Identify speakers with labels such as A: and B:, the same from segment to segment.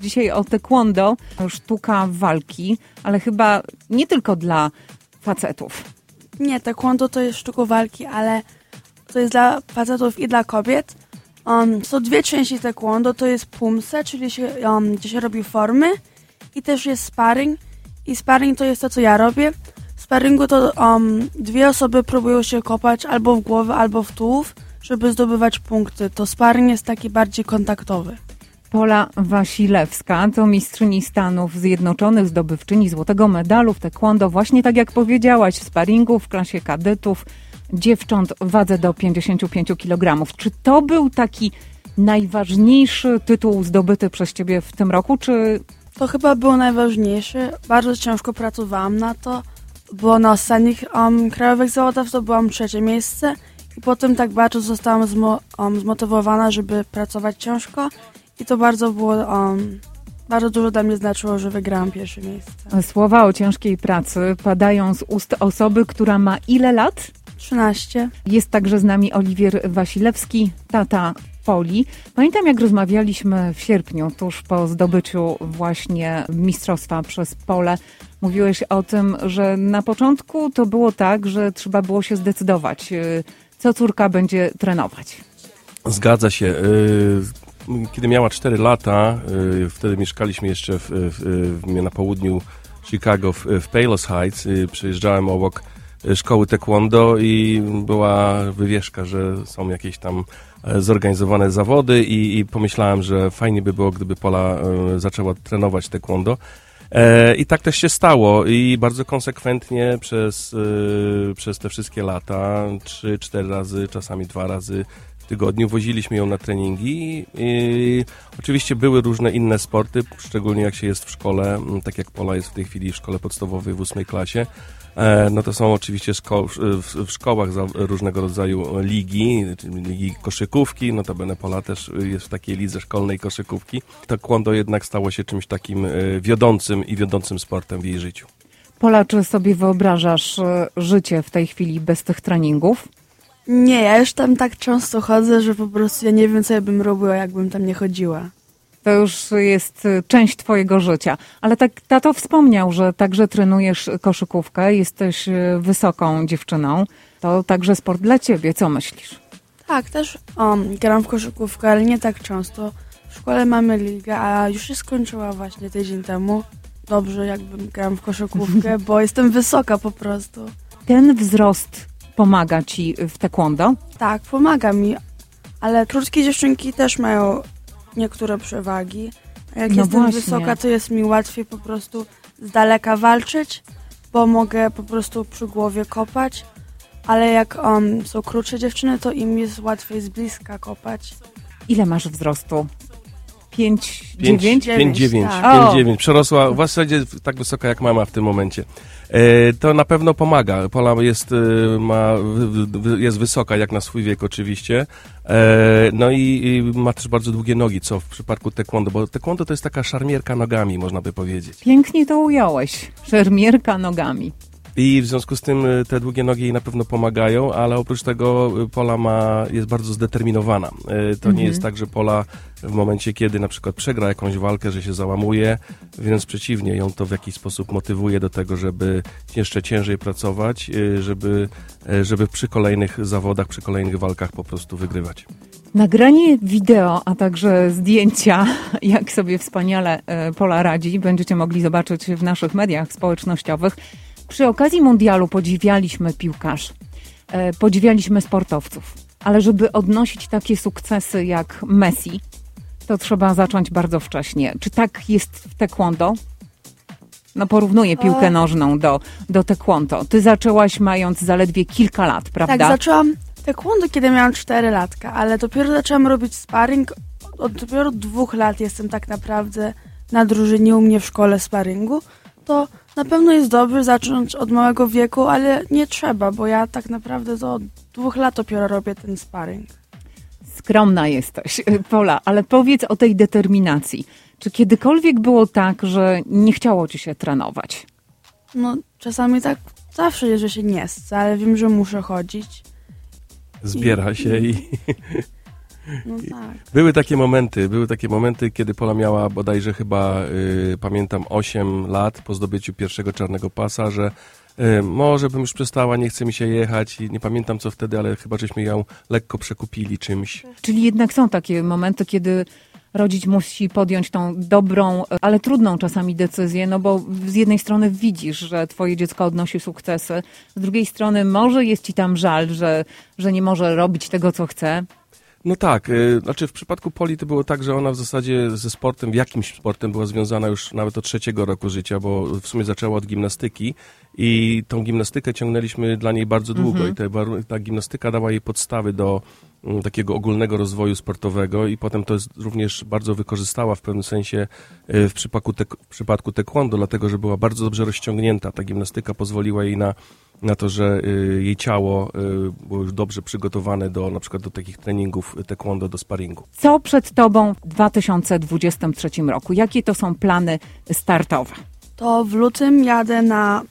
A: Dzisiaj o taekwondo, sztuka walki, ale chyba nie tylko dla facetów.
B: Nie, taekwondo to jest sztuka walki, ale to jest dla facetów i dla kobiet. Um, są dwie części taekwondo, to jest pumse, czyli się, um, gdzie się robi formy i też jest sparring. I sparring to jest to, co ja robię. W sparingu to um, dwie osoby próbują się kopać albo w głowę, albo w tułów, żeby zdobywać punkty. To sparring jest taki bardziej kontaktowy.
A: Pola Wasilewska to mistrzyni Stanów Zjednoczonych, zdobywczyni złotego medalu w taekwondo, właśnie tak jak powiedziałaś, w sparingu w klasie kadetów dziewcząt wadze do 55 kg. Czy to był taki najważniejszy tytuł zdobyty przez ciebie w tym roku, czy
B: To chyba było najważniejsze. Bardzo ciężko pracowałam na to, bo na ostatnich um, krajowych zawodach zdobyłam trzecie miejsce i potem tak bardzo zostałam zmo, um, zmotywowana, żeby pracować ciężko i to bardzo było, um, bardzo dużo dla mnie znaczyło, że wygrałam pierwsze miejsce.
A: słowa o ciężkiej pracy padają z ust osoby, która ma ile lat?
B: 13.
A: Jest także z nami Oliwier Wasilewski, tata Poli. Pamiętam, jak rozmawialiśmy w sierpniu, tuż po zdobyciu właśnie mistrzostwa przez Pole. Mówiłeś o tym, że na początku to było tak, że trzeba było się zdecydować, y, co córka będzie trenować.
C: Zgadza się. Kiedy miała 4 lata, y, wtedy mieszkaliśmy jeszcze w, w, na południu Chicago, w, w Palos Heights. Y, Przyjeżdżałem obok y, szkoły taekwondo i była wywieszka, że są jakieś tam e, zorganizowane zawody i, i pomyślałem, że fajnie by było, gdyby Pola e, zaczęła trenować taekwondo. E, I tak też się stało i bardzo konsekwentnie przez, przez te wszystkie lata, trzy, cztery razy, czasami dwa razy tygodniu woziliśmy ją na treningi. I oczywiście były różne inne sporty, szczególnie jak się jest w szkole, tak jak Pola jest w tej chwili w szkole podstawowej w ósmej klasie. E, No to są oczywiście szko- w, szkołach różnego rodzaju ligi, ligi koszykówki, notabene Pola też jest w takiej lidze szkolnej koszykówki. Taekwondo jednak stało się czymś takim e, wiodącym i wiodącym sportem w jej życiu.
A: Pola, czy sobie wyobrażasz y, życie w tej chwili bez tych treningów?
B: Nie, ja już tam tak często chodzę, że po prostu ja nie wiem, co ja bym robiła, jakbym tam nie chodziła.
A: To już jest y, część twojego życia. Ale tak tato wspomniał, że także trenujesz koszykówkę, jesteś y, wysoką dziewczyną. To także sport dla ciebie. Co myślisz?
B: Tak, też um, gram w koszykówkę, ale nie tak często. W szkole mamy ligę, a już się skończyła właśnie tydzień temu. Dobrze, jakbym gram w koszykówkę, bo jestem wysoka po prostu.
A: Ten wzrost pomaga ci w taekwondo?
B: Tak, pomaga mi, ale krótkie dziewczynki też mają niektóre przewagi. A jak
A: No
B: jestem
A: właśnie.
B: wysoka, to jest mi łatwiej po prostu z daleka walczyć, bo mogę po prostu przy głowie kopać. Ale jak um, są krótsze dziewczyny, to im jest łatwiej z bliska kopać.
A: Ile masz wzrostu? 5,
C: Pięć-
A: 9?
C: pięć, dziewięć,
B: tak.
C: pięć,
A: O.
C: dziewięć. Przerosła w zasadzie tak wysoka jak mama w tym momencie. E, to na pewno pomaga. Pola jest, e, ma, jest wysoka jak na swój wiek oczywiście. E, no i, i ma też bardzo długie nogi, co w przypadku taekwondo, bo taekwondo to jest taka szarmierka nogami, można by powiedzieć.
A: Pięknie to ująłeś. Szermierka nogami.
C: I w związku z tym e, te długie nogi jej na pewno pomagają, ale oprócz tego e, Pola ma, jest bardzo zdeterminowana. E, To
A: Mhm.
C: nie jest tak, że Pola w momencie, kiedy na przykład przegra jakąś walkę, że się załamuje, wręcz przeciwnie, ją to w jakiś sposób motywuje do tego, żeby jeszcze ciężej pracować, żeby, żeby przy kolejnych zawodach, przy kolejnych walkach po prostu wygrywać.
A: Nagranie wideo, a także zdjęcia, jak sobie wspaniale Pola radzi, będziecie mogli zobaczyć w naszych mediach społecznościowych. Przy okazji mundialu podziwialiśmy piłkarzy, e, podziwialiśmy sportowców, ale żeby odnosić takie sukcesy jak Messi, to trzeba zacząć bardzo wcześnie. Czy tak jest w taekwondo? No porównuję piłkę
B: E.
A: nożną do, do taekwondo. Ty zaczęłaś mając zaledwie kilka lat, prawda?
B: Tak, zaczęłam taekwondo, kiedy miałam 4 latka, ale dopiero zaczęłam robić sparring. Od dopiero dwóch lat jestem tak naprawdę na drużynie u mnie w szkole sparingu. To na pewno jest dobrze zacząć od małego wieku, ale nie trzeba, bo ja tak naprawdę to od dwóch lat dopiero robię ten sparring.
A: Skromna jesteś, Pola, ale powiedz o tej determinacji. Czy kiedykolwiek było tak, że nie chciało ci się trenować?
B: No, czasami tak zawsze jest, że się nie chce, ale wiem, że muszę chodzić.
C: Zbiera się i
B: No tak.
C: Były takie momenty, były takie momenty, kiedy Pola miała bodajże chyba, y, pamiętam, 8 lat po zdobyciu pierwszego czarnego pasa, że y, może bym już przestała, nie chce mi się jechać i nie pamiętam co wtedy, ale chyba żeśmy ją lekko przekupili czymś.
A: Czyli jednak są takie momenty, kiedy rodzic musi podjąć tą dobrą, ale trudną czasami decyzję, no bo z jednej strony widzisz, że twoje dziecko odnosi sukcesy, z drugiej strony może jest ci tam żal, że, że nie może robić tego, co chce.
C: No tak, y, znaczy w przypadku Poli to było tak, że ona w zasadzie ze sportem, jakimś sportem była związana już nawet od trzeciego roku życia, bo w sumie zaczęła od gimnastyki i tą gimnastykę ciągnęliśmy dla niej bardzo długo i te, waru- ta gimnastyka dała jej podstawy do mm, takiego ogólnego rozwoju sportowego i potem to jest również bardzo wykorzystała w pewnym sensie y, w przypadku, tek- w przypadku taekwondo, dlatego że była bardzo dobrze rozciągnięta. Ta gimnastyka pozwoliła jej na na to, że y, jej ciało y, było już dobrze przygotowane do na przykład do takich treningów taekwondo, do sparingu.
A: Co przed tobą w 2023 roku? Jakie to są plany startowe?
B: To w lutym jadę na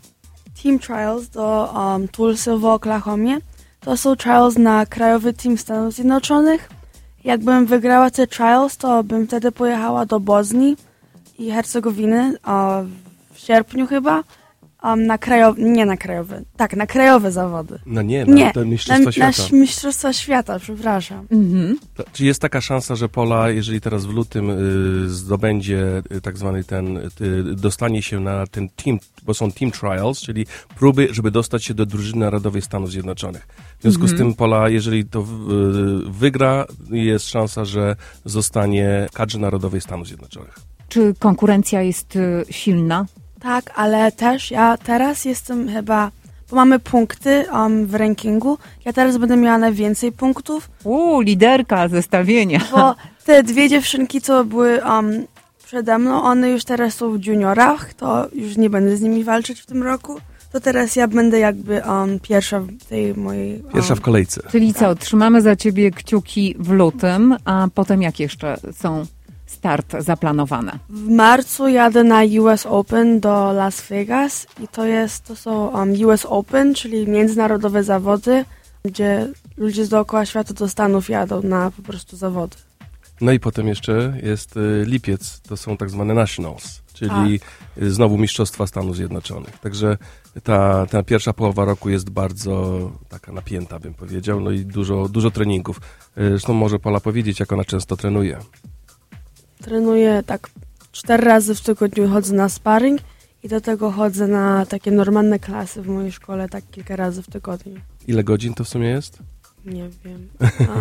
B: Team Trials do um, Tulsa w Oklahomie. To są trials na krajowy team Stanów Zjednoczonych. Jakbym wygrała te trials, to bym wtedy pojechała do Boznii i Hercegowiny a w sierpniu chyba. Um, na krajowe, nie na krajowe, tak, na krajowe zawody.
C: No nie, na
B: Nie,
C: te
B: Na,
C: mistrzostwa
B: na
C: świata.
B: Mistrzostwa Świata, przepraszam.
A: Mhm.
C: To, czy jest taka szansa, że Pola, jeżeli teraz w lutym y, zdobędzie y, tak zwany ten, y, dostanie się na ten team, bo są team trials, czyli próby, żeby dostać się do drużyny narodowej Stanów Zjednoczonych. W związku z tym Pola, jeżeli to y, wygra, jest szansa, że zostanie w kadrze narodowej Stanów Zjednoczonych.
A: Czy konkurencja jest y, silna?
B: Tak, ale też ja teraz jestem chyba, bo mamy punkty um, w rankingu, ja teraz będę miała najwięcej punktów,
A: Uuu, liderka zestawienia.
B: bo te dwie dziewczynki, co były um, przede mną, one już teraz są w juniorach, to już nie będę z nimi walczyć w tym roku, to teraz ja będę jakby um, pierwsza w tej mojej... Um,
C: Pierwsza w kolejce.
A: Czyli co, trzymamy za ciebie kciuki w lutym, a potem jak jeszcze są start zaplanowane?
B: W marcu jadę na US Open do Las Vegas i to jest, to są um, US Open, czyli międzynarodowe zawody, gdzie ludzie z dookoła świata do Stanów jadą na po prostu zawody.
C: No i potem jeszcze jest y, lipiec, to są tak zwane nationals, czyli y, znowu Mistrzostwa Stanów Zjednoczonych. Także ta, ta pierwsza połowa roku jest bardzo taka napięta, bym powiedział, no i dużo, dużo treningów. Y, Zresztą może Pola powiedzieć, jak ona często trenuje.
B: Trenuję tak cztery razy w tygodniu chodzę na sparring i do tego chodzę na takie normalne klasy w mojej szkole tak kilka razy w tygodniu.
C: Ile godzin to w sumie jest?
B: Nie wiem.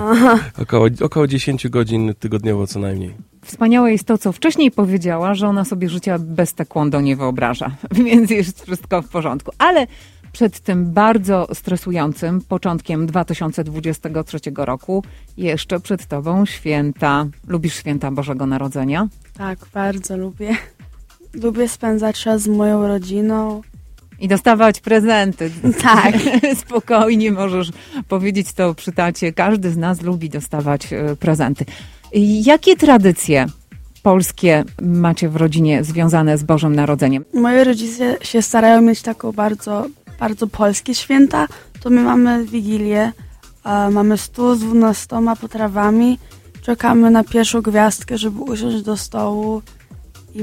C: Około, około 10 godzin tygodniowo co najmniej.
A: Wspaniałe jest to, co wcześniej powiedziała, że ona sobie życia bez taekwondo nie wyobraża, więc jest wszystko w porządku. Ale przed tym bardzo stresującym początkiem 2023 roku jeszcze przed tobą święta. Lubisz święta Bożego Narodzenia?
B: Tak, bardzo lubię. Lubię spędzać czas z moją rodziną.
A: I dostawać prezenty.
B: Tak.
A: Spokojnie możesz powiedzieć to przy tacie. Każdy z nas lubi dostawać e, prezenty. Jakie tradycje polskie macie w rodzinie związane z Bożym Narodzeniem?
B: Moi rodzice się starają mieć taką bardzo, bardzo polskie święta. To my mamy Wigilię, mamy stół z 12 potrawami, czekamy na pierwszą gwiazdkę, żeby usiąść do stołu i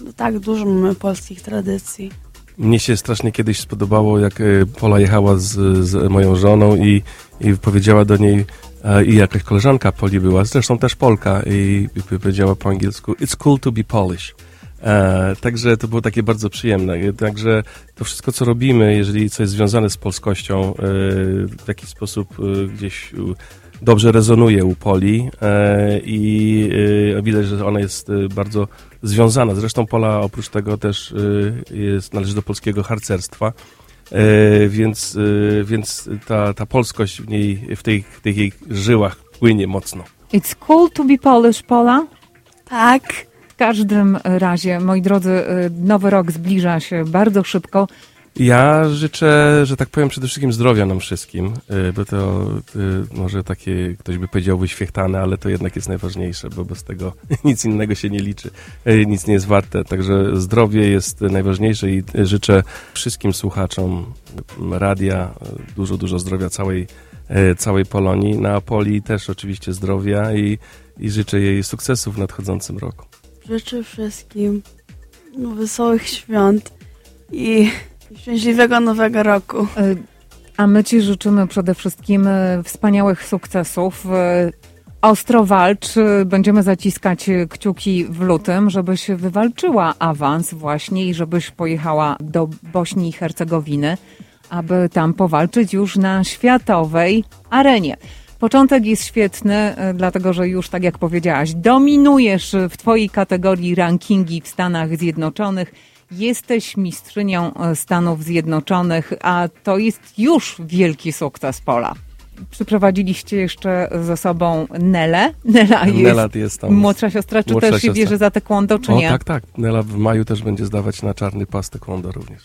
B: no tak dużo mamy polskich tradycji.
C: Mnie się strasznie kiedyś spodobało, jak y, Pola jechała z, z moją żoną i, i powiedziała do niej, e, i jakaś koleżanka Poli była, zresztą też Polka, i powiedziała po angielsku, it's cool to be Polish. E, także to było takie bardzo przyjemne. E, Także to wszystko, co robimy, jeżeli coś jest związane z polskością, e, w jakiś sposób e, gdzieś dobrze rezonuje u Poli e, i e, widać, że ona jest e, bardzo związana. Zresztą Pola oprócz tego też e, jest, należy do polskiego harcerstwa. E, więc, e, więc ta, ta polskość w niej, w tej, w tych jej żyłach płynie mocno.
A: It's cool to be Polish, Pola.
B: Tak,
A: W każdym razie, moi drodzy, y, nowy rok zbliża się bardzo szybko.
C: Ja życzę, że tak powiem, przede wszystkim zdrowia nam wszystkim, y, bo to y, może takie, ktoś by powiedział wyświechtane, ale to jednak jest najważniejsze, bo bez tego nic innego się nie liczy, nic nie jest warte. Także zdrowie jest najważniejsze i życzę wszystkim słuchaczom radia dużo, dużo zdrowia całej całej Polonii. Na Poli też oczywiście zdrowia i, i życzę jej sukcesów w nadchodzącym roku.
B: Życzę wszystkim wesołych świąt i szczęśliwego nowego roku.
A: E, a my Ci życzymy przede wszystkim e, wspaniałych sukcesów. E, ostro walcz, będziemy zaciskać kciuki w lutym, żebyś wywalczyła awans właśnie i żebyś pojechała do Bośni i Hercegowiny, aby tam powalczyć już na światowej arenie. Początek jest świetny, dlatego że już, tak jak powiedziałaś, dominujesz w Twojej kategorii rankingi w Stanach Zjednoczonych Jesteś mistrzynią e, Stanów Zjednoczonych, a to jest już wielki sukces Pola. Przyprowadziliście jeszcze ze sobą Nelę.
C: Nela jest, Nela jest tam
A: młodsza siostra, czy też się bierze za taekwondo, czy
C: o,
A: nie?
C: tak, tak. Nela w maju też będzie zdawać na czarny pas taekwondo również.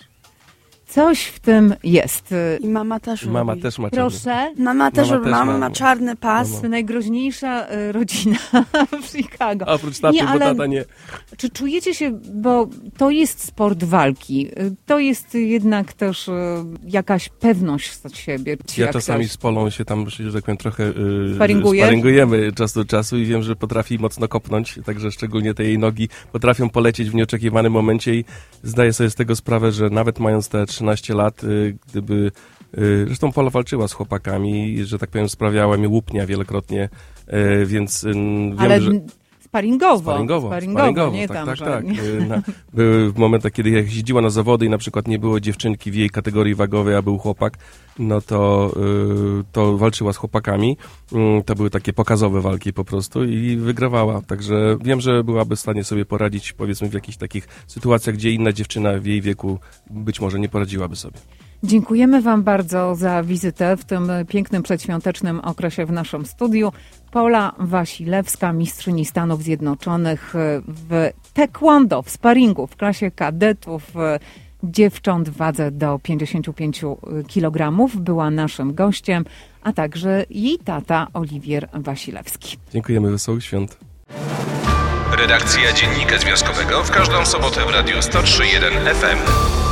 A: Coś w tym jest.
B: I mama też
C: Mama też ma czarny.
A: Proszę.
B: Mama też, mama, też mama ma czarny pas.
A: Mama. Najgroźniejsza e, rodzina w Chicago.
C: Oprócz taty, nie, ale bo tata nie.
A: Czy czujecie się, bo to jest sport walki, to jest jednak też e, jakaś pewność z siebie.
C: Ja czasami z Polą się tam, że tak powiem, trochę yy, sparingujemy czas do czasu i wiem, że potrafi mocno kopnąć, także szczególnie te jej nogi potrafią polecieć w nieoczekiwanym momencie i zdaję sobie z tego sprawę, że nawet mając te 13 lat, y, gdyby y, Zresztą Pola walczyła z chłopakami, że tak powiem, sprawiała mi łupnia wielokrotnie, y, więc wiem,
A: Ale...
C: że...
A: Sparingowo.
C: Sparingowo, sparingowo, sparingowo nie tak, tam, tak, tak. Na, były momentach, kiedy jak jeździła na zawody i na przykład nie było dziewczynki w jej kategorii wagowej, a był chłopak, no to, to walczyła z chłopakami. Mm, to były takie pokazowe walki po prostu i wygrywała. Także wiem, że byłaby w stanie sobie poradzić powiedzmy w jakichś takich sytuacjach, gdzie inna dziewczyna w jej wieku być może nie poradziłaby sobie.
A: Dziękujemy Wam bardzo za wizytę w tym pięknym przedświątecznym okresie w naszym studiu. Pola Wasilewska, mistrzyni Stanów Zjednoczonych w taekwondo, w sparingu, w klasie kadetów dziewcząt w wadze do 55 kg była naszym gościem, a także jej tata Oliwier Wasilewski.
C: Dziękujemy, wesołych świąt.
D: Redakcja Dziennika Związkowego w każdą sobotę w Radiu 103.1 FM.